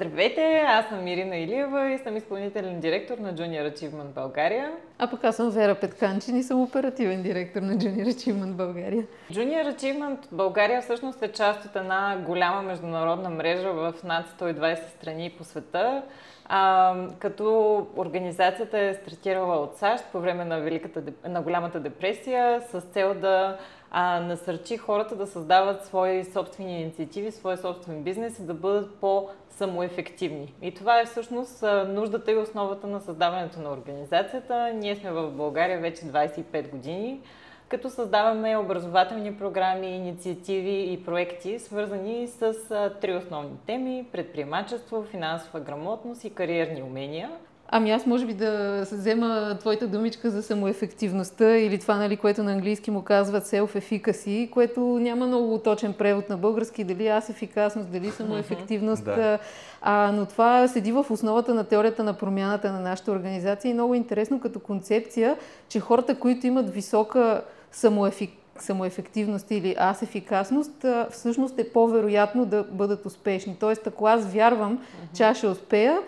Здравейте, аз съм Ирина Илиева и съм изпълнителен директор на Junior Achievement България. А пък аз съм Вера Петканчин и съм оперативен директор на Junior Achievement България. Junior Achievement България всъщност е част от една голяма международна мрежа в над 120 страни по света. А, като организацията е стартирала от САЩ по време на, великата, на голямата депресия с цел да а, насърчи хората да създават свои собствени инициативи, своя собствен бизнес и да бъдат по-самоефективни. И това е всъщност нуждата и основата на създаването на организацията. Ние сме в България вече 25 години като създаваме образователни програми, инициативи и проекти, свързани с три основни теми предприемачество, финансова грамотност и кариерни умения. Ами аз може би да взема твоята думичка за самоефективността или това, нали, което на английски му казват self-efficacy, което няма много точен превод на български, дали аз ефикасност, дали самоефективност. да. а, но това седи в основата на теорията на промяната на нашата организация и много интересно като концепция, че хората, които имат висока самоефик самоефективност или аз ефикасност, всъщност е по-вероятно да бъдат успешни. Тоест, ако аз вярвам, uh-huh. че аз ще успея,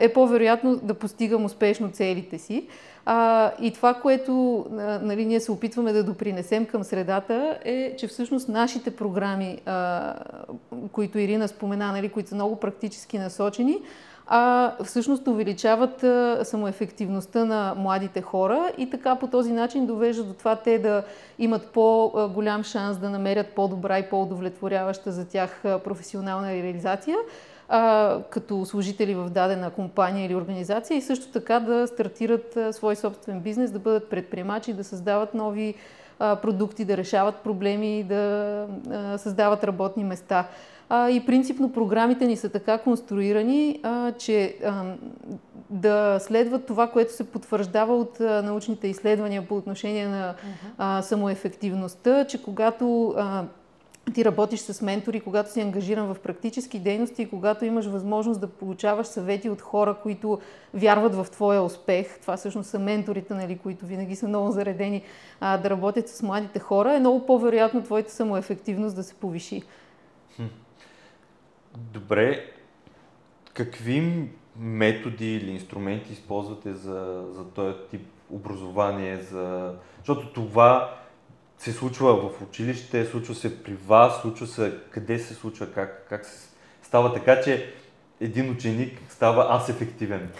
е по-вероятно да постигам успешно целите си. А, и това, което нали, ние се опитваме да допринесем към средата, е, че всъщност нашите програми, а, които Ирина спомена, нали, които са много практически насочени, а всъщност увеличават самоефективността на младите хора и така по този начин довеждат до това те да имат по-голям шанс да намерят по-добра и по-удовлетворяваща за тях професионална реализация като служители в дадена компания или организация и също така да стартират свой собствен бизнес, да бъдат предприемачи, да създават нови продукти, да решават проблеми, да създават работни места. А, и принципно програмите ни са така конструирани, а, че а, да следват това, което се потвърждава от а, научните изследвания по отношение на а, самоефективността, че когато а, ти работиш с ментори, когато си ангажиран в практически дейности и когато имаш възможност да получаваш съвети от хора, които вярват в твоя успех. Това всъщност са менторите, нали, които винаги са много заредени а, да работят с младите хора. Е много по-вероятно твоята самоефективност да се повиши. Добре. Какви методи или инструменти използвате за, за този тип образование? За... Защото това се случва в училище, случва се при вас, случва се къде се случва, как, как се става така, че един ученик става аз ефективен.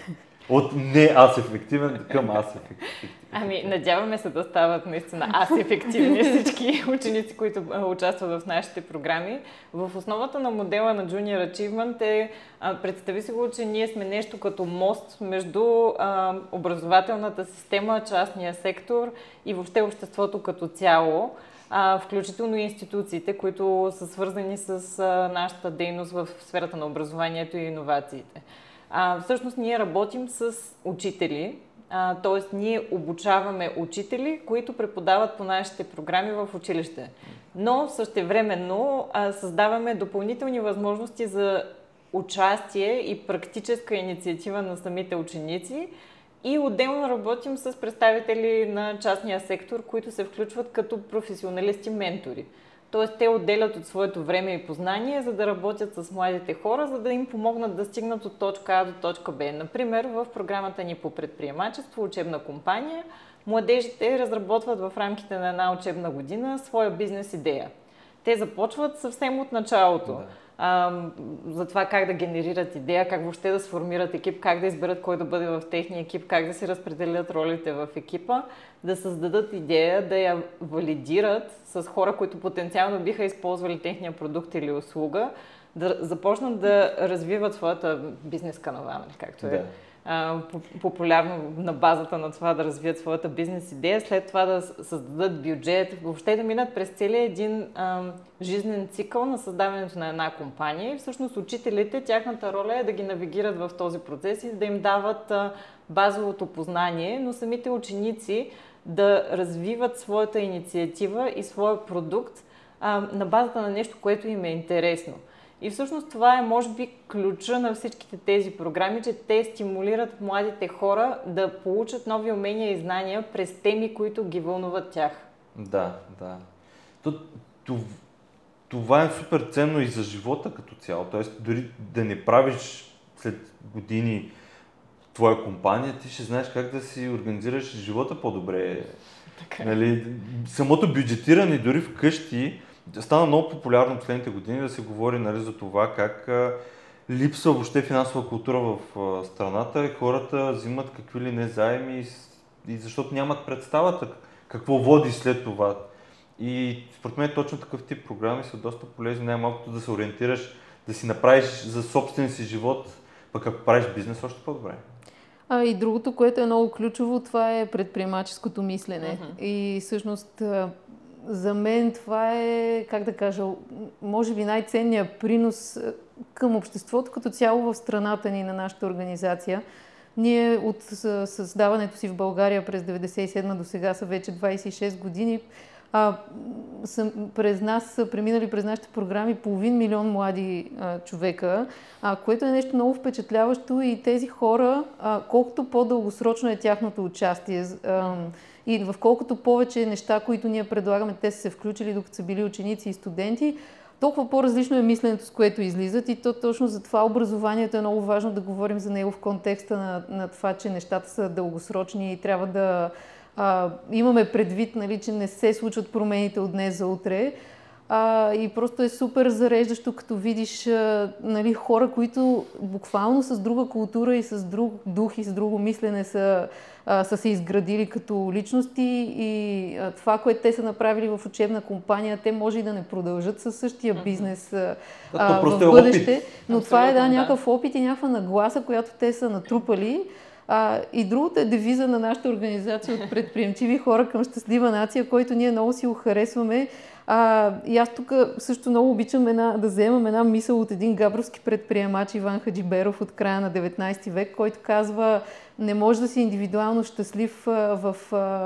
От не аз ефективен към аз ефективен. Ами, надяваме се да стават наистина аз ефективни всички ученици, които участват в нашите програми. В основата на модела на Junior Achievement е, представи си го, че ние сме нещо като мост между а, образователната система, частния сектор и въобще обществото като цяло а, включително институциите, които са свързани с а, нашата дейност в сферата на образованието и иновациите. А, всъщност ние работим с учители, т.е. ние обучаваме учители, които преподават по нашите програми в училище. Но същевременно а, създаваме допълнителни възможности за участие и практическа инициатива на самите ученици и отделно работим с представители на частния сектор, които се включват като професионалисти-ментори. Т.е. те отделят от своето време и познание, за да работят с младите хора, за да им помогнат да стигнат от точка А до точка Б. Например, в програмата ни по предприемачество, учебна компания, младежите разработват в рамките на една учебна година своя бизнес идея. Те започват съвсем от началото. Да за това как да генерират идея, как въобще да сформират екип, как да изберат кой да бъде в техния екип, как да се разпределят ролите в екипа, да създадат идея, да я валидират с хора, които потенциално биха използвали техния продукт или услуга, да започнат да развиват своята бизнес канава, както е. Да популярно на базата на това да развият своята бизнес идея, след това да създадат бюджет, въобще да минат през целия един а, жизнен цикъл на създаването на една компания. И всъщност учителите, тяхната роля е да ги навигират в този процес и да им дават а, базовото познание, но самите ученици да развиват своята инициатива и своя продукт а, на базата на нещо, което им е интересно. И всъщност това е, може би, ключа на всичките тези програми, че те стимулират младите хора да получат нови умения и знания през теми, които ги вълнуват тях. Да, да. То, това е супер ценно и за живота като цяло. Тоест, дори да не правиш след години твоя компания, ти ще знаеш как да си организираш живота по-добре. Така. е. Нали, самото бюджетиране дори вкъщи стана много популярно последните години да се говори нали, за това как липсва въобще финансова култура в страната и хората взимат какви ли не заеми и, защото нямат представата какво води след това. И според мен точно такъв тип програми са доста полезни, най-малкото да се ориентираш, да си направиш за собствен си живот, пък ако правиш бизнес, още по-добре. А и другото, което е много ключово, това е предприемаческото мислене. Мгм. И всъщност за мен това е, как да кажа, може би най-ценният принос а, към обществото като цяло в страната ни на нашата организация. Ние от създаването си в България през 1997 до сега са вече 26 години. А, съм, през нас са преминали през нашите програми половин милион млади а, човека, а, което е нещо много впечатляващо и тези хора, а, колкото по-дългосрочно е тяхното участие а, и в колкото повече неща, които ние предлагаме, те са се включили докато са били ученици и студенти, толкова по-различно е мисленето, с което излизат и то точно за това образованието е много важно да говорим за него в контекста на, на това, че нещата са дългосрочни и трябва да а, имаме предвид, нали, че не се случват промените от днес за утре. А, и просто е супер зареждащо, като видиш а, нали, хора, които буквално с друга култура и с друг дух и с друго мислене са, а, са се изградили като личности и а, това, което те са направили в учебна компания, те може и да не продължат със същия бизнес а, а, в е бъдеще, но това е да, Абсолютно, да. някакъв опит и някаква нагласа, която те са натрупали. А, и другото е девиза на нашата организация от предприемчиви хора към щастлива нация, който ние много си го харесваме. А, и аз тук също много обичам една, да вземам една мисъл от един габровски предприемач Иван Хаджиберов от края на 19 век, който казва не може да си индивидуално щастлив в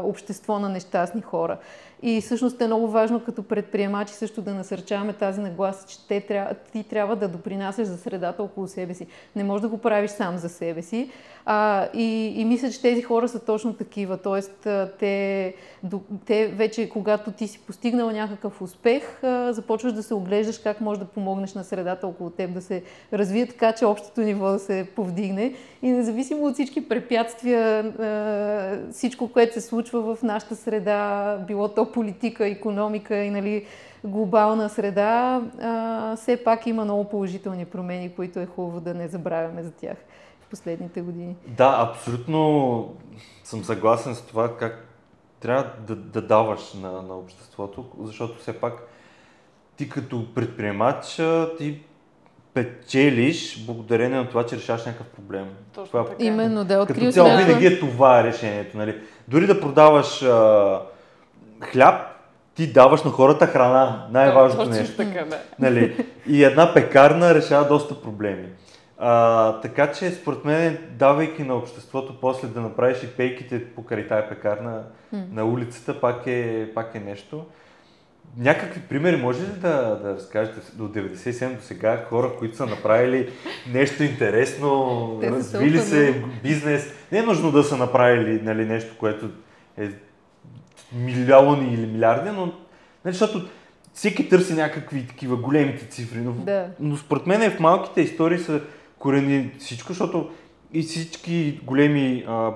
общество на нещастни хора. И всъщност е много важно като предприемачи също да насърчаваме тази нагласа, че те трябва, ти трябва да допринасяш за средата около себе си. Не можеш да го правиш сам за себе си. А, и, и мисля, че тези хора са точно такива. Тоест, те, те вече, когато ти си постигнал някакъв успех, започваш да се оглеждаш как можеш да помогнеш на средата около теб да се развие така, че общото ниво да се повдигне. И независимо от всички препятствия, всичко, което се случва в нашата среда, било то политика, економика и нали, глобална среда, все пак има много положителни промени, които е хубаво да не забравяме за тях последните години. Да, абсолютно съм съгласен с това как трябва да, да даваш на, на обществото, защото все пак ти като предприемач ти печелиш благодарение на това, че решаваш някакъв проблем. Точно това, така. Именно, да, Като открил цяло винаги е това решението. Нали? Дори да продаваш а, хляб, ти даваш на хората храна. Най-важното нещо. така, да. Нали? И една пекарна решава доста проблеми. А, така че, според мен, давайки на обществото после да направиш и пейките покрай тая пекарна на улицата, пак е, пак е нещо. Някакви примери може ли да, да разкажете до 97 до сега хора, които са направили нещо интересно, развили се бизнес? Не е нужно да са направили нали, нещо, което е милиони или милиарди, но нали, защото всеки търси някакви такива големите цифри, но, Да. но според мен в малките истории са корени всичко, защото и всички големи а,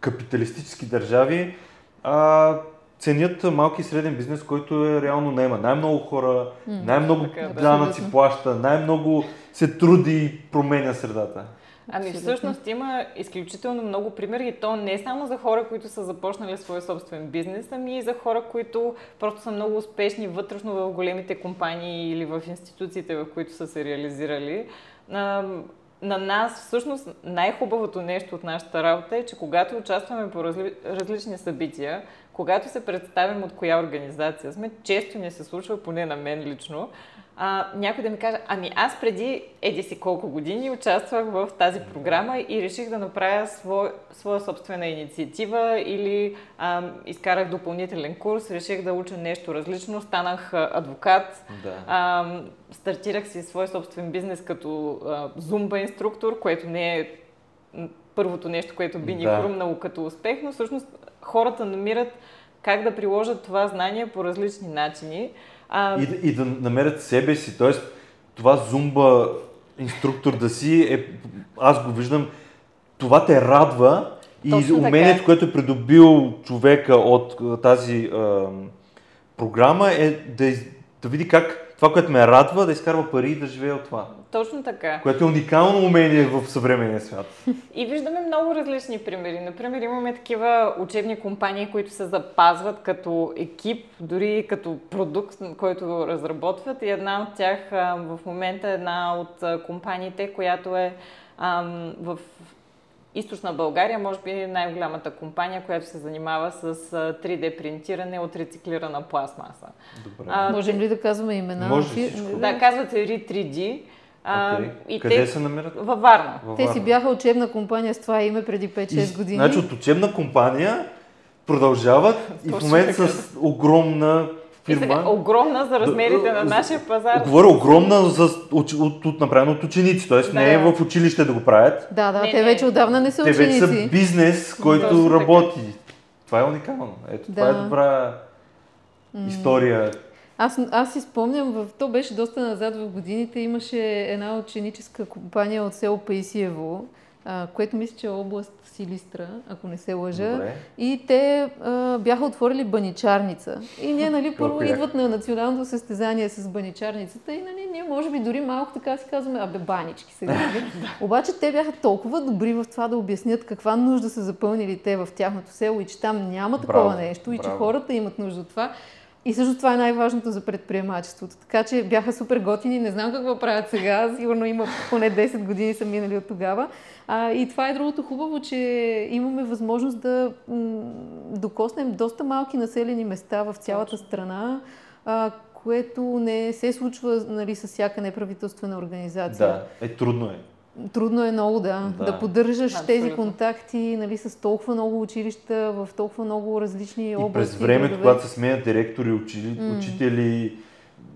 капиталистически държави а, ценят малки и среден бизнес, който е реално наема най-много хора, най-много да. данъци плаща, най-много се труди и променя средата. Ами Абсолютно. всъщност има изключително много примери и то не е само за хора, които са започнали своя собствен бизнес, ами и за хора, които просто са много успешни вътрешно в големите компании или в институциите, в които са се реализирали. На, на нас всъщност най-хубавото нещо от нашата работа е, че когато участваме по разли, различни събития, когато се представим от коя организация сме, често ни се случва, поне на мен лично, а, някой да ми каже, ами аз преди еди си колко години участвах в тази програма и реших да направя свой, своя собствена инициатива или а, изкарах допълнителен курс, реших да уча нещо различно, станах адвокат, Да. а, стартирах си свой собствен бизнес като а, зумба инструктор, което не е първото нещо, което би ни Да. хрумнало като успех, но всъщност хората намират как да приложат това знание по различни начини. А, И, да- и да намерят себе си. Тоест, това зумба инструктор да си, е, аз го виждам, това те радва и Точно така умението, е. което е придобил човека от тази а, програма е да, да види как това, което ме радва, да изкарва пари и да живее от това. Точно така. Което е уникално умение в съвременния свят. И виждаме много различни примери. Например, имаме такива учебни компании, които се запазват като екип, дори като продукт, който разработват. И една от тях в момента е една от компаниите, която е в източна България, може би най-голямата компания, която се занимава с а, 3D принтиране от рециклирана пластмаса. Добре. А, Можем ли да казваме имена? Може всичко. Да, казват се RE3D. А, Окей. и Къде те... се намират? Във Варна. Във Те си Варна. бяха учебна компания с това име преди 5-6 И, години. Значи от учебна компания продължават и в момента така. с огромна И сега, фирма. огромна за размерите на Да, нашия пазар. Говоря огромна за, от, от, от, направено от ученици, т.е. не е Да. в училище да го правят. Да, да, Не, те не. вече отдавна не са Те вече са ученици. бизнес, който Точно така. работи. Това е уникално. Ето, това е Да. добра история. Аз, аз си спомням, в, то беше доста назад в годините, имаше една ученическа компания от село Паисиево, а, което мисля, че е област Силистра, ако не се лъжа. Добре. И те а, бяха отворили баничарница. И ние, нали, първо идват на националното състезание с баничарницата и, нали, ние може би дори малко така си казваме, абе, банички сега. нали? Обаче те бяха толкова добри в това да обяснят каква нужда са запълнили те в тяхното село и че там няма такова Браво, нещо и че браво. хората имат нужда от това. И също това е най-важното за предприемачеството. Така че бяха супер готини. Не знам какво правят сега. Сигурно има поне 10 години са минали от тогава. А, и това е другото хубаво, че имаме възможност да м, докоснем доста малки населени места в цялата страна, а, което не се случва нали, с всяка неправителствена организация. Да, е трудно е. Трудно е много, да. Да. Да, поддържаш Абсолютно. тези контакти нали, с толкова много училища, в толкова много различни И области. през времето, градове. когато се сменят директори, учили, учители,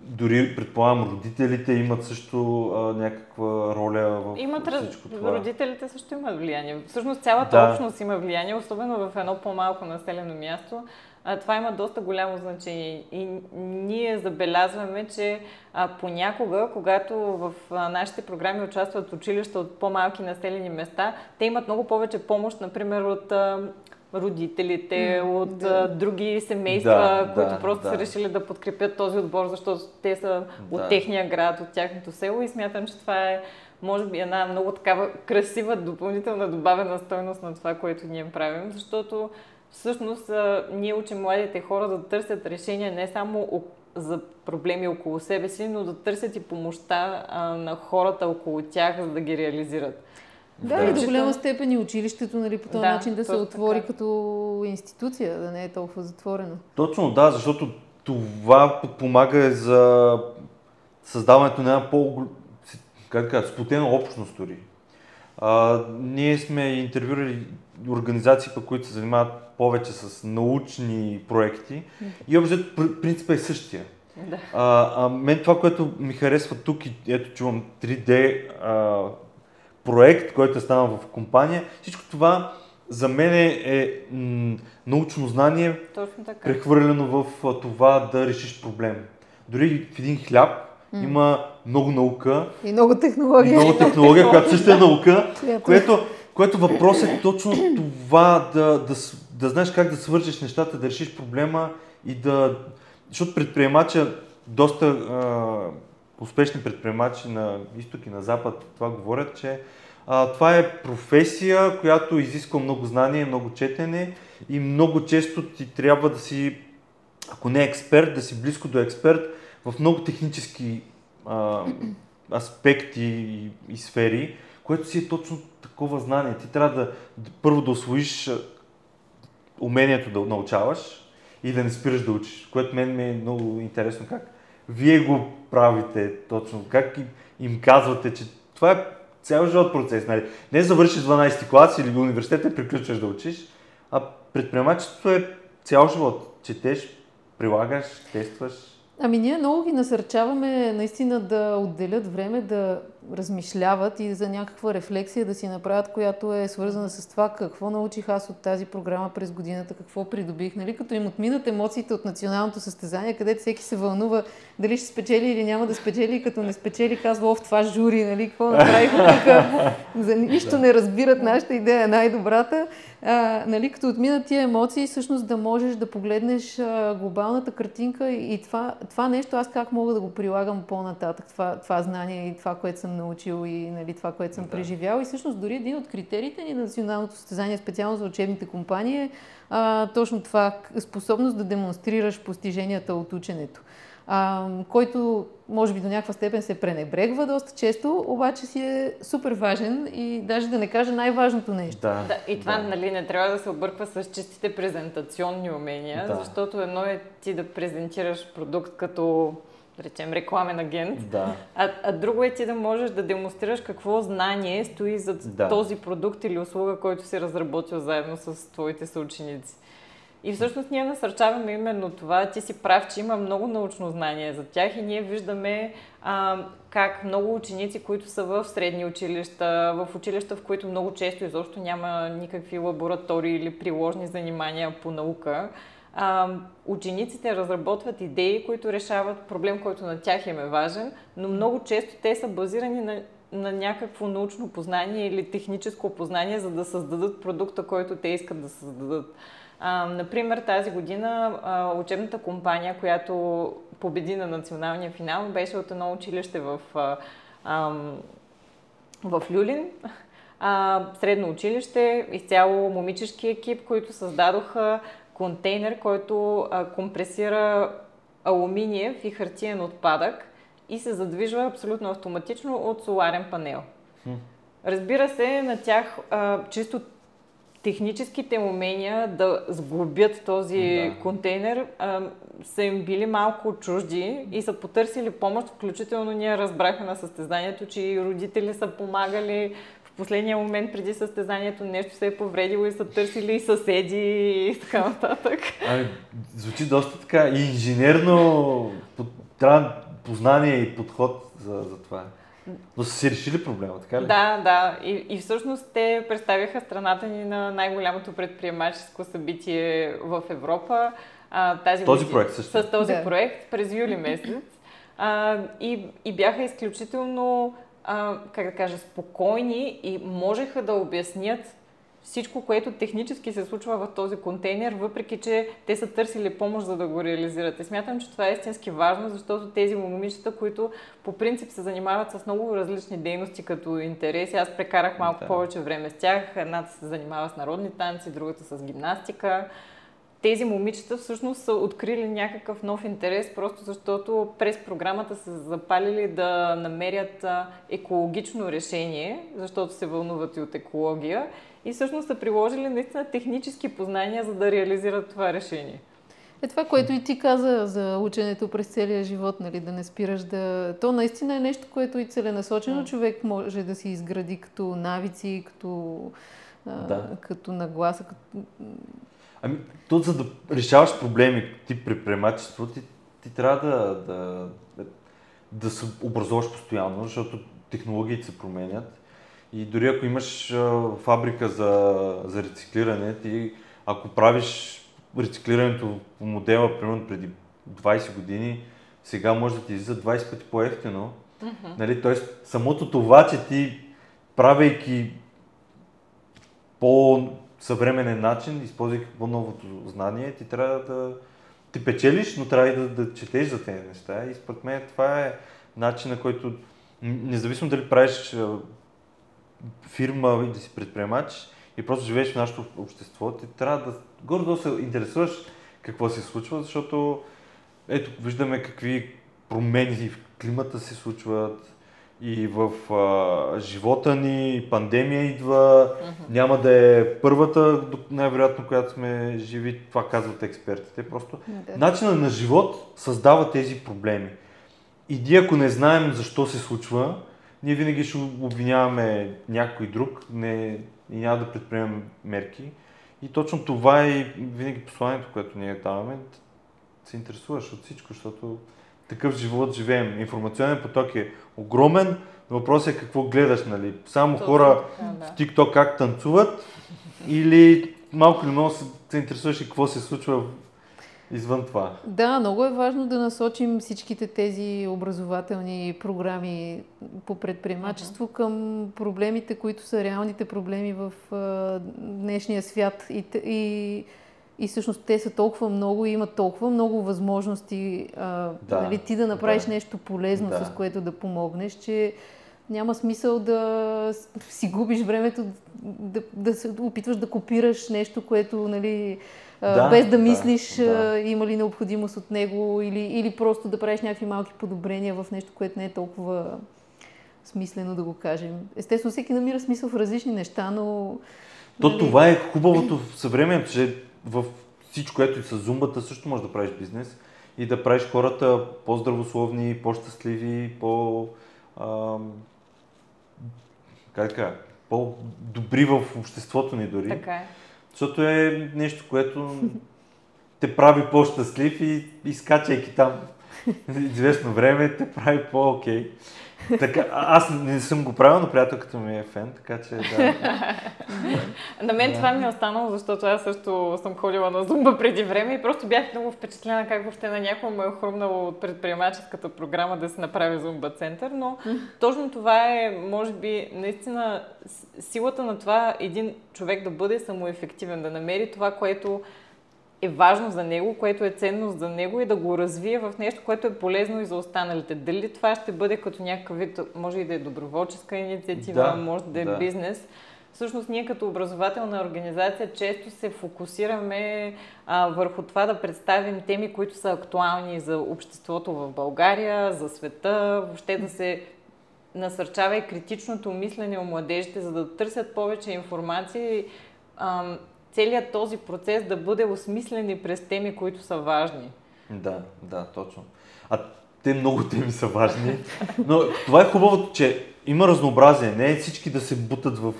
дори предполагам родителите имат също а, някаква роля в Имат раз... всичко това. Родителите също имат влияние. Всъщност цялата Да. общност има влияние, особено в едно по-малко населено място. А, това има доста голямо значение. И ние забелязваме, че а, понякога, когато в а, нашите програми участват училища от по-малки населени места, те имат много повече помощ, например, от а, родителите, от да. а, други семейства, Да, които да, просто да. са решили да подкрепят този отбор, защото те са от Да. техния град, от тяхното село и смятам, че това е може би една много такава красива допълнителна добавена стойност на това, което ние правим, защото всъщност ние учим младите хора да търсят решения не само за проблеми около себе си, но да търсят и помощта а, на хората около тях, за да ги реализират. Да, Да. и до Включително- голяма степен и училището, нали, по този Да, начин да се отвори така. като институция, да не е толкова затворено. Точно, да, защото това подпомага за създаването на една по как да кажа, сплотена общност дори. А, ние сме интервюрали организации, пък, които се занимават повече с научни проекти и общо пр- принципът е същия. Да. А, а мен това, което ми харесва тук и ето чувам 3D а, проект, който е станал в компания, всичко това за мен е, е м, научно знание, прехвърлено в а, това да решиш проблем. Дори в един хляб има много наука, И много и технология. много технология, която също е наука, което, което въпрос е точно това да, да, да знаеш как да свържеш нещата, да решиш проблема и да... Защото предприемача, доста а, успешни предприемачи на изток и на запад това говорят, че а, това е професия, която изисква много знание, много четене и много често ти трябва да си, ако не експерт, да си близко до експерт в много технически а, аспекти и, и сфери, което си е точно такова знание. Ти трябва да, да първо да освоиш умението да научаваш и да не спираш да учиш, което мен ми е много интересно как вие го правите точно, как им, казвате, че това е цял живот процес. Нали? Не завършиш 12 клас или университета и приключваш да учиш, а предприемачеството е цял живот. Четеш, прилагаш, тестваш. Ами ние много ги насърчаваме наистина да отделят време, да размишляват и за някаква рефлексия да си направят, която е свързана с това какво научих аз от тази програма през годината, какво придобих. Нали? Като им отминат емоциите от националното състезание, където всеки се вълнува дали ще спечели или няма да спечели, като не спечели, казва, в това жури, нали? какво направиха за нищо не разбират, нашата идея е най-добрата. А, нали, като отминат тия емоции, всъщност да можеш да погледнеш глобалната картинка и, и това, това нещо аз как мога да го прилагам по-нататък, това, това знание и това, което съм научил и нали, това, което съм да. преживял. И всъщност дори един от критериите ни на националното състезание, специално за учебните компании, е а, точно това способност да демонстрираш постиженията от ученето а, който може би до някаква степен се пренебрегва доста често, обаче си е супер важен и даже да не кажа най-важното нещо. Да, да и това да. Нали, не трябва да се обърква с чистите презентационни умения, да. защото едно е ти да презентираш продукт като да речем, рекламен агент. Да. А, а друго е ти да можеш да демонстрираш какво знание стои за да. този продукт или услуга, който си разработил заедно с твоите съученици. И всъщност ние насърчаваме именно това. Ти си прав, че има много научно знание за тях и ние виждаме а, как много ученици, които са в средни училища, в училища, в които много често изобщо няма никакви лаборатории или приложни занимания по наука, а, учениците разработват идеи, които решават проблем, който на тях им е важен, но много често те са базирани на на някакво научно познание или техническо познание, за да създадат продукта, който те искат да създадат. А, например, тази година а, учебната компания, която победи на националния финал, беше от едно училище в, а, а, в Люлин. А, средно училище, изцяло момичешки екип, които създадоха контейнер, който а, компресира алуминиев и хартиен отпадък и се задвижва абсолютно автоматично от соларен панел. Разбира се, на тях а, чисто техническите умения да сглобят този да. контейнер а, са им били малко чужди и са потърсили помощ, включително ние разбрахме на състезанието, че и родители са помагали последния момент преди състезанието нещо се е повредило и са търсили и съседи и така нататък. Ами, звучи доста така и инженерно, трябва познание и подход за, за това. Но са си решили проблема, така ли? Да, да. И, и всъщност те представиха страната ни на най-голямото предприемаческо събитие в Европа. А, тази този година, проект също? С този да. проект през юли месец. А, и, и бяха изключително, а, как да кажа, спокойни и можеха да обяснят всичко, което технически се случва в този контейнер, въпреки че те са търсили помощ за да го реализират. И смятам, че това е истински важно, защото тези момичета, които по принцип се занимават с много различни дейности като интереси, аз прекарах малко да. повече време с тях. Едната се занимава с народни танци, другата с гимнастика. Тези момичета всъщност са открили някакъв нов интерес, просто защото през програмата са запалили да намерят екологично решение, защото се вълнуват и от екология и всъщност са приложили наистина технически познания, за да реализират това решение. Е това, което и ти каза за ученето през целия живот, нали, да не спираш да... То наистина е нещо, което и целенасочено mm. човек може да си изгради като навици, като, да. а, като нагласа. Като... Ами, то за да решаваш проблеми ти предприемачество, ти, ти трябва да, да, да, да се образуваш постоянно, защото технологиите се променят и дори ако имаш фабрика за, за рециклиране, ти ако правиш рециклирането по модела, примерно преди 20 години, сега може да ти излиза 20 пъти по-ефтино. Mm-hmm. Нали? Тоест, самото това, че ти, правейки по съвременен начин, използвайки по-новото знание, ти трябва да ти печелиш, но трябва и да, да четеш за тези неща. И според мен това е начин, на който, независимо дали правиш фирма и да си предприемач и просто живееш в нашето общество, ти трябва да гордо се интересуваш какво се случва, защото ето виждаме какви промени в климата се случват и в а, живота ни, пандемия идва, mm-hmm. няма да е първата, най-вероятно, която сме живи, това казват експертите. Просто mm-hmm. начинът на живот създава тези проблеми. И ние, ако не знаем защо се случва, ние винаги ще обвиняваме някой друг не, и няма да предприемем мерки. И точно това е винаги посланието, което ние даваме. Се интересуваш от всичко, защото такъв живот живеем. Информационен поток е огромен, Въпросът е какво гледаш, нали? Само Точно хора да. в TikTok как танцуват или малко или много се, интересуваш и какво се случва извън това. Да, много е важно да насочим всичките тези образователни програми по предприемачество към проблемите, които са реалните проблеми в а, днешния свят. И, и, и всъщност те са толкова много и имат толкова много възможности а, Да, нали, ти да направиш да. нещо полезно, Да. с което да помогнеш, че няма смисъл да си губиш времето да, да се опитваш да копираш нещо, което нали, Да, без да да, мислиш да. а, има ли необходимост от него или, или просто да правиш някакви малки подобрения в нещо, което не е толкова смислено да го кажем. Естествено, всеки намира смисъл в различни неща, но... То нали, това е хубавото в съвременето, че в всичко, което и с зумбата също можеш да правиш бизнес и да правиш хората по-здравословни, по-щастливи, по... Ам, как да кажа, по-добри в обществото ни дори. Така е. Защото е нещо, което те прави по-щастлив и изкачайки там известно време, те прави по-окей. Така, аз не съм го правил, но приятелката ми е фен, така че да. На мен това ми е останало, защото аз също съм ходила на зумба преди време и просто бях много впечатлена как въобще на някой му е хрумнало от предприемаческата програма да се направи зумба център, но точно това е, може би, наистина силата на това един човек да бъде самоефективен, да намери това, което е важно за него, което е ценност за него и да го развие в нещо, което е полезно и за останалите. Дали това ще бъде като някакъв вид, може и да е доброволческа инициатива, Да, може да е да. бизнес. Всъщност ние като образователна организация често се фокусираме а, върху това да представим теми, които са актуални за обществото в България, за света, въобще да се насърчава и критичното мислене у младежите, за да търсят повече информация и целият този процес да бъде осмислен и през теми, които са важни. Да, да, точно. А те много теми са важни. Но това е хубавото, че има разнообразие. Не е всички да се бутат в,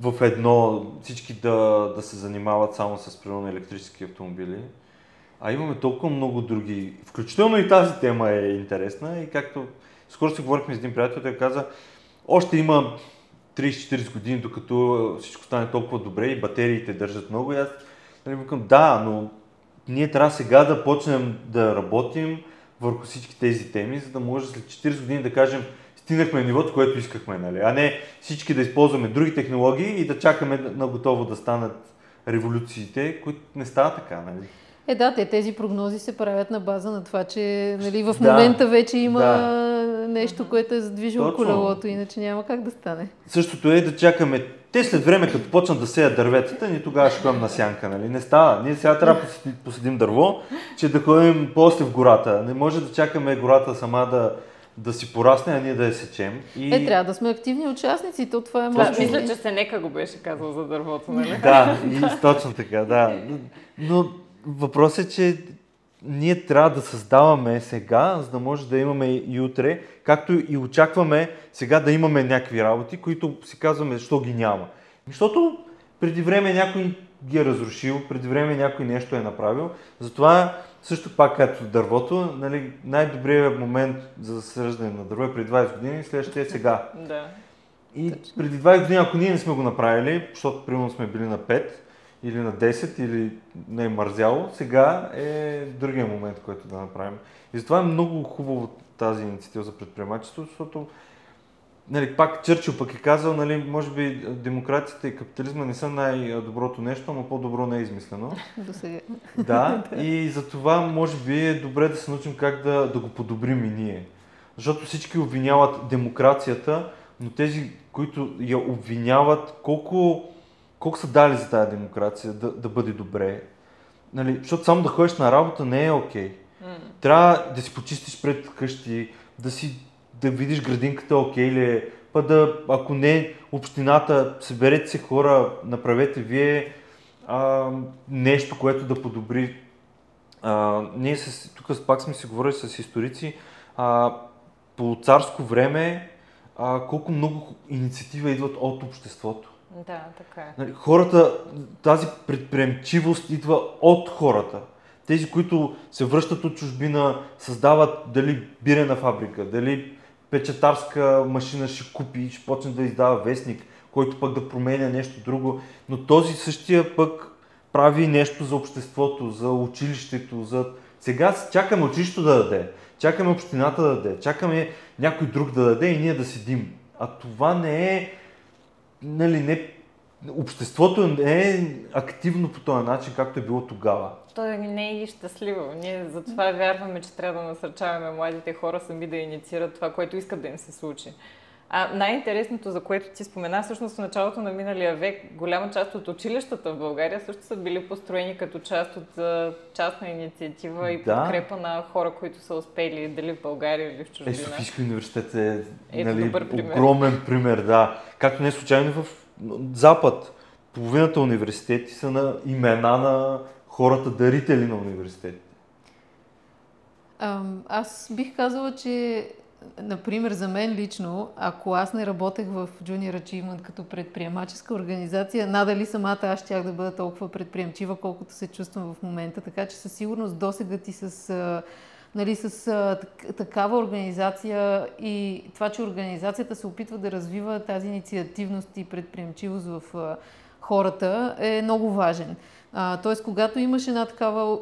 в едно, всички да, да се занимават само с примерно електрически автомобили. А имаме толкова много други. Включително и тази тема е интересна. И както скоро си говорихме с един приятел, той каза, още има 30-40 години, докато всичко стане толкова добре и батериите държат много. И аз нали, викам, да, но ние трябва сега да почнем да работим върху всички тези теми, за да може след 40 години да кажем, стигнахме нивото, което искахме, нали? а не всички да използваме други технологии и да чакаме на готово да станат революциите, които не става така. Нали? Е, да, те, тези прогнози се правят на база на това, че нали, в Да, момента вече има да. нещо, което е задвижило Точно. колелото, иначе няма как да стане. Същото е да чакаме те след време, като почнат да сеят дърветата, ни тогава ще ходим на сянка, нали? Не става. Ние сега трябва да посетим дърво, че да ходим после в гората. Не може да чакаме гората сама да, да си порасне, а ние да я сечем. И... Е, трябва да сме активни участници, то това е Да, може би- мисля, че Сенека го беше казал за дървото, нали? Да, и точно така, да. Но въпросът е, че ние трябва да създаваме сега, за да може да имаме и утре, както и очакваме сега да имаме някакви работи, които си казваме, защо ги няма. Защото преди време някой ги е разрушил, преди време някой нещо е направил. Затова също пак като дървото, нали, най-добрият момент за засаждане на дърво е преди 20 години, следващия е сега. Да. И преди 20 години, ако ние не сме го направили, защото примерно сме били на 5 или на 10 или не е мързяло, сега е другия момент, който да направим. И затова е много хубаво тази инициатива за предприемачество, защото нали, пак Чърчил пък е казал, нали, може би демокрацията и капитализма не са най-доброто нещо, но по-добро не е измислено. до сега. Да, и за това може би е добре да се научим как да, да го подобрим и ние. Защото всички обвиняват демокрацията, но тези, които я обвиняват, колко, колко са дали за тази демокрация да, да бъде добре. Нали, защото само да ходиш на работа не е окей. М. Трябва да си почистиш пред къщи, да си да видиш градинката окей ли е, па да, ако не общината, съберете се хора, направете вие а, нещо, което да подобри. А, ние с, тук пак сме си говорили с историци, а, по царско време а, колко много инициатива идват от обществото. Да, така е. Нали, хората, тази предприемчивост идва от хората. Тези, които се връщат от чужбина, създават дали бирена фабрика, дали печатарска машина ще купи, ще почне да издава вестник, който пък да променя нещо друго. Но този същия пък прави нещо за обществото, за училището, за... Сега чакаме училището да даде, чакаме общината да даде, чакаме някой друг да даде и ние да седим. А това не е, нали, не обществото не е активно по този начин, както е било тогава. То не е и щастливо. Ние затова вярваме, че трябва да насърчаваме младите хора сами да инициират това, което искат да им се случи. А най-интересното, за което ти спомена, всъщност в началото на миналия век голяма част от училищата в България също са били построени като част от частна инициатива и да. подкрепа на хора, които са успели дали в България или в чужбина. Е, Софийски университет е нали, пример. огромен пример, да. Както не е случайно в Запад. Половината университети са на имена на хората, дарители на университетите. Аз бих казала, че Например, за мен лично, ако аз не работех в Junior Achievement като предприемаческа организация, надали самата аз щях да бъда толкова предприемчива, колкото се чувствам в момента. Така че със сигурност досега ти с, нали, с такава организация и това, че организацията се опитва да развива тази инициативност и предприемчивост в хората е много важен. Тоест, когато имаш една такава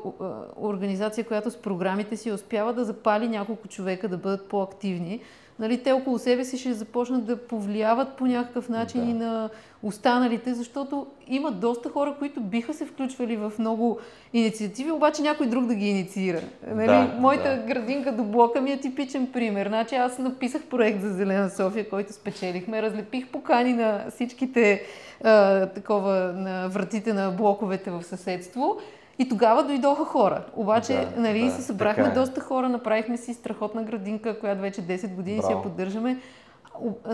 организация, която с програмите си успява да запали няколко човека да бъдат по-активни, нали, те около себе си ще започнат да повлияват по някакъв начин да. и на останалите, защото има доста хора, които биха се включвали в много инициативи, обаче някой друг да ги инициира. Нали, да, моята да. градинка до блока ми е типичен пример. Значи аз написах проект за Зелена София, който спечелихме, разлепих покани на всичките а, такова, на вратите на блоковете в съседство и тогава дойдоха хора. Обаче, да, нали, да, се събрахме е. доста хора, направихме си страхотна градинка, която вече 10 години Браво. си я поддържаме.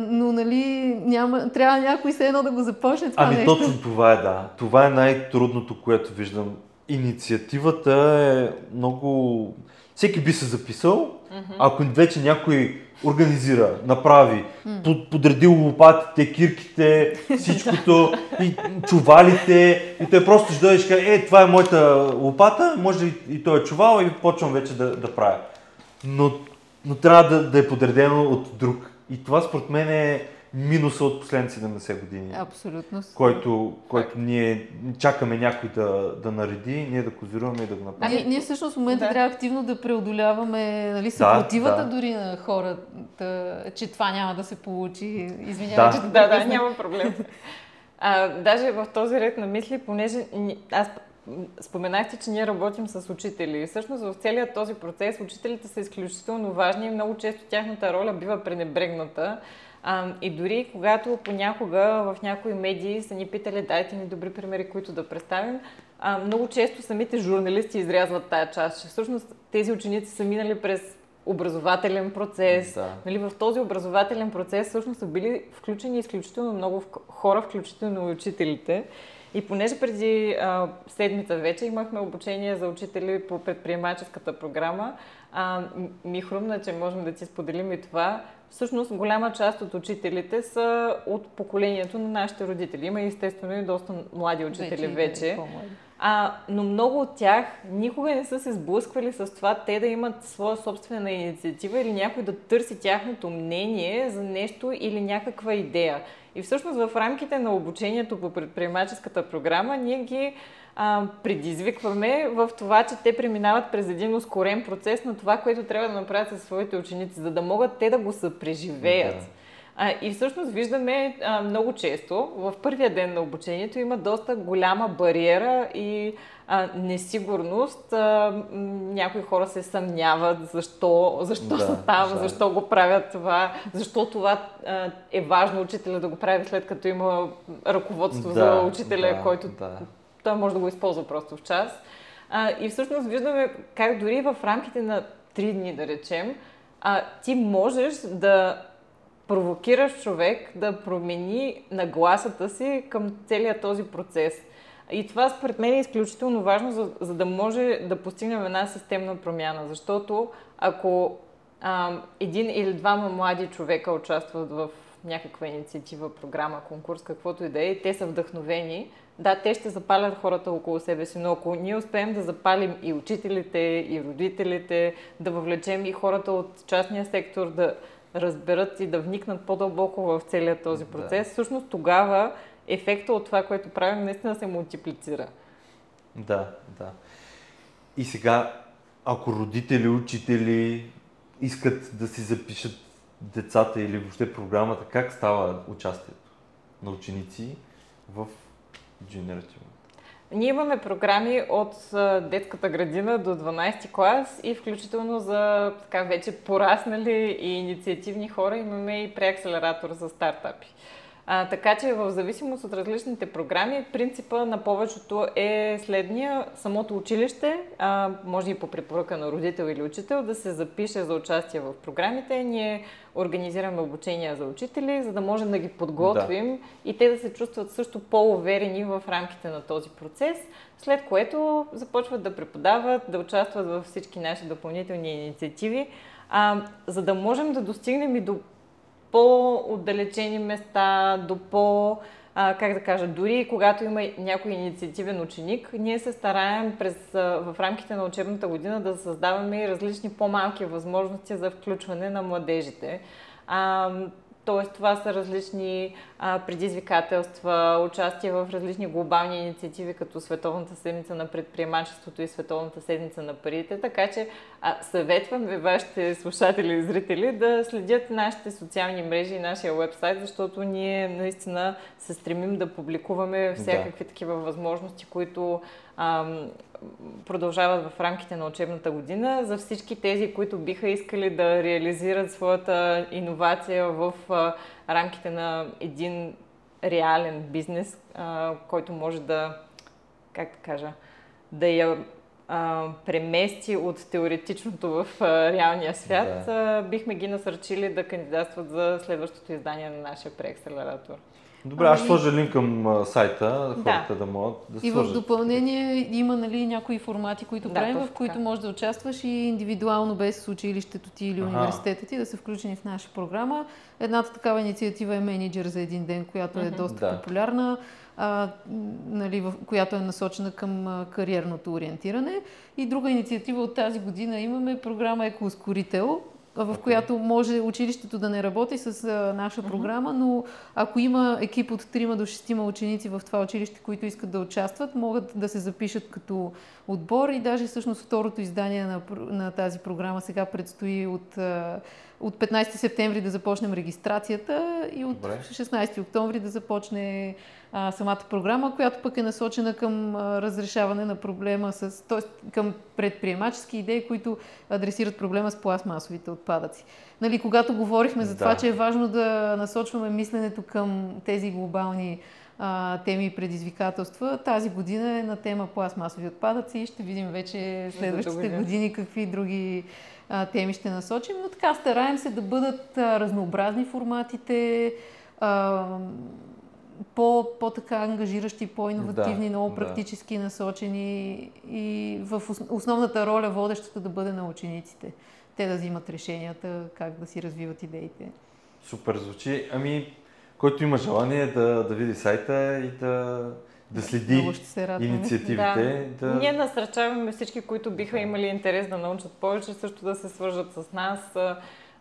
Но, нали, няма, трябва някой се едно да го започне това ами, нещо. точно това е, да. Това е най-трудното, което виждам. Инициативата е много... Всеки би се записал, mm-hmm. ако вече някой организира, направи, под, подреди лопатите, кирките, всичкото, и чувалите, и той просто ще дойде и ще каже, е, това е моята лопата, може и, и той е чувал и почвам вече да, да правя. Но, но трябва да, да е подредено от друг. И това според мен е минуса от последните 70 години. Абсолютно. Който, който ние чакаме някой да, да нареди, ние да козируваме и да го направим. Ами, ние всъщност в момента да. трябва активно да преодоляваме нали, съпротивата да, да. дори на хората, че това няма да се получи. Извинявай, да. че да, да, няма проблем. А, даже в този ред на мисли, понеже аз Споменахте, че ние работим с учители. Всъщност в целият този процес учителите са изключително важни и много често тяхната роля бива пренебрегната. А, и дори когато понякога в някои медии са ни питали, дайте ни добри примери, които да представим, а, много често самите журналисти изрязват тая част, че всъщност тези ученици са минали през образователен процес. Да. Нали, в този образователен процес всъщност са били включени изключително много хора, включително и учителите. И понеже преди а, седмица вече имахме обучение за учители по предприемаческата програма, а, ми хрумна, че можем да ти споделим и това. Всъщност голяма част от учителите са от поколението на нашите родители. Има естествено и доста млади учители вече. вече. А, но много от тях никога не са се сблъсквали с това те да имат своя собствена инициатива или някой да търси тяхното мнение за нещо или някаква идея. И всъщност в рамките на обучението по предприемаческата програма ние ги а, предизвикваме в това, че те преминават през един ускорен процес на това, което трябва да направят със своите ученици, за да могат те да го съпреживеят. Да. А, и всъщност виждаме а, много често, в първия ден на обучението има доста голяма бариера и а, несигурност. А, някои хора се съмняват защо, защо да, са там, да. защо го правят това, защо това а, е важно учителя да го прави след като има ръководство да, за учителя, да, който да. той може да го използва просто в час. А, и всъщност виждаме как дори в рамките на три дни, да речем, а, ти можеш да провокираш човек да промени нагласата си към целият този процес. И това според мен е изключително важно, за, за да може да постигнем една системна промяна. Защото ако а, един или двама млади човека участват в някаква инициатива, програма, конкурс, каквото и да е, и те са вдъхновени, да, те ще запалят хората около себе си, но ако ние успеем да запалим и учителите, и родителите, да въвлечем и хората от частния сектор, да, разберат и да вникнат по-дълбоко в целият този процес, да. всъщност тогава ефекта от това, което правим, наистина се мултиплицира. Да, да. И сега, ако родители, учители искат да си запишат децата или въобще програмата, как става участието на ученици в Generative? Ние имаме програми от детската градина до 12 клас и включително за така вече пораснали и инициативни хора имаме и преакселератор за стартапи. А, така че в зависимост от различните програми, принципа на повечето е следния. Самото училище, а, може и по препоръка на родител или учител, да се запише за участие в програмите. Ние организираме обучения за учители, за да можем да ги подготвим да. и те да се чувстват също по-уверени в рамките на този процес, след което започват да преподават, да участват във всички наши допълнителни инициативи, а, за да можем да достигнем и до по-отдалечени места, до по- а, как да кажа, дори когато има някой инициативен ученик, ние се стараем през, в рамките на учебната година да създаваме различни по-малки възможности за включване на младежите. А, Тоест, това са различни а, предизвикателства, участие в различни глобални инициативи, като Световната седмица на предприемачеството и Световната седмица на парите. Така че а, съветвам ви, вашите слушатели и зрители, да следят нашите социални мрежи и нашия вебсайт, защото ние наистина се стремим да публикуваме всякакви да. такива възможности, които продължават в рамките на учебната година. За всички тези, които биха искали да реализират своята иновация в рамките на един реален бизнес, който може да, как да кажа, да я премести от теоретичното в реалния свят, да. бихме ги насърчили да кандидатстват за следващото издание на нашия преакселератор. Добре, аз ще ами- сложа линк към сайта, хората да, да могат да И в допълнение има нали, някои формати, които да, правим, в които можеш да участваш и индивидуално без училището ти или университета ти да са включени в наша програма. Едната такава инициатива е менеджер за един ден, която е доста да. популярна, а, нали, в, която е насочена към а, кариерното ориентиране. И друга инициатива от тази година имаме програма Екоускорител, в okay. която може училището да не работи с а, наша uh-huh. програма, но ако има екип от 3 до 6 ученици в това училище, които искат да участват, могат да се запишат като отбор и даже всъщност второто издание на, на тази програма сега предстои от, от 15 септември да започнем регистрацията и от Добре. 16 октомври да започне а, самата програма, която пък е насочена към а, разрешаване на проблема с, т.е. към предприемачески идеи, които адресират проблема с пластмасовите отпадъци. Нали, когато говорихме за това, да. че е важно да насочваме мисленето към тези глобални а, теми и предизвикателства. Тази година е на тема пластмасови отпадъци и ще видим вече следващите години какви други а, теми ще насочим. Но така стараем се да бъдат а, разнообразни форматите, а, по, по-така ангажиращи, по-инновативни, да, много практически да. насочени и в основната роля водещата да бъде на учениците. Те да взимат решенията, как да си развиват идеите. Супер звучи. Ами, който има желание да, да види сайта и да, да следи инициативите. Да. да. Ние насърчаваме всички, които биха имали интерес да научат повече, също да се свържат с нас.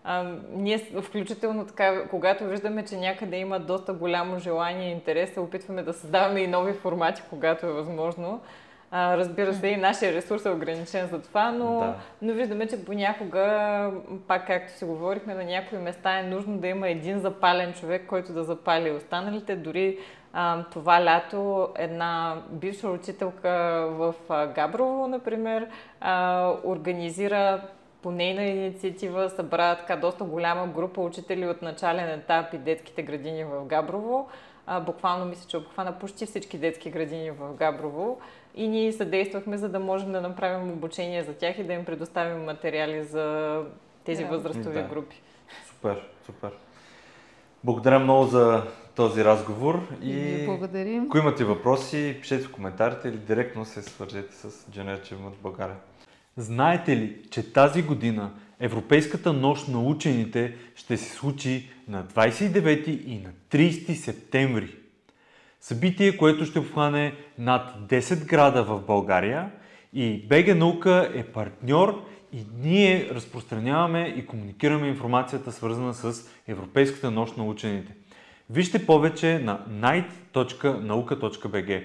А, ние включително така, когато виждаме, че някъде има доста голямо желание и интерес, се опитваме да създаваме и нови формати, когато е възможно. А, разбира се, и нашия ресурс е ограничен за това, но, да. но виждаме, че понякога, пак както си говорихме, на някои места е нужно да има един запален човек, който да запали останалите. Дори а, това лято една бивша учителка в Габрово, например, а, организира по нейна инициатива събра така доста голяма група учители от начален етап и детските градини в Габрово. А, буквално мисля, че обхвана почти всички детски градини в Габрово и ние съдействахме, за да можем да направим обучение за тях и да им предоставим материали за тези yeah. възрастови да. групи. Супер, супер. Благодаря много за този разговор и, и благодарим. Ако имате въпроси, пишете в коментарите или директно се свържете с Generation от България. Знаете ли, че тази година Европейската нощ на учените ще се случи на 29 и на 30 септември? Събитие, което ще обхване над 10 града в България и БГ Наука е партньор и ние разпространяваме и комуникираме информацията, свързана с Европейската нощ на учените. Вижте повече на night.nauka.bg.